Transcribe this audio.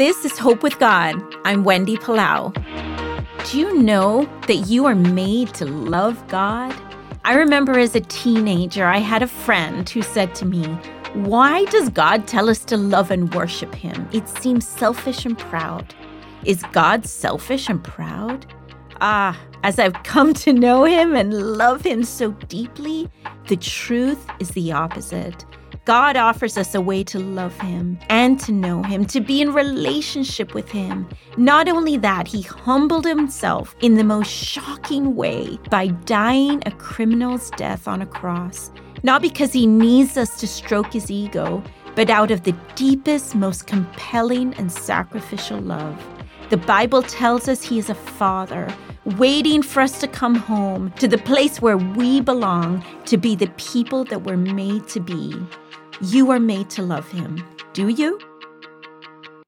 This is Hope with God. I'm Wendy Palau. Do you know that you are made to love God? I remember as a teenager, I had a friend who said to me, Why does God tell us to love and worship Him? It seems selfish and proud. Is God selfish and proud? Ah, as I've come to know Him and love Him so deeply, the truth is the opposite. God offers us a way to love Him and to know Him, to be in relationship with Him. Not only that, He humbled Himself in the most shocking way by dying a criminal's death on a cross. Not because He needs us to stroke His ego, but out of the deepest, most compelling, and sacrificial love. The Bible tells us He is a Father waiting for us to come home to the place where we belong, to be the people that we're made to be. You are made to love him. Do you?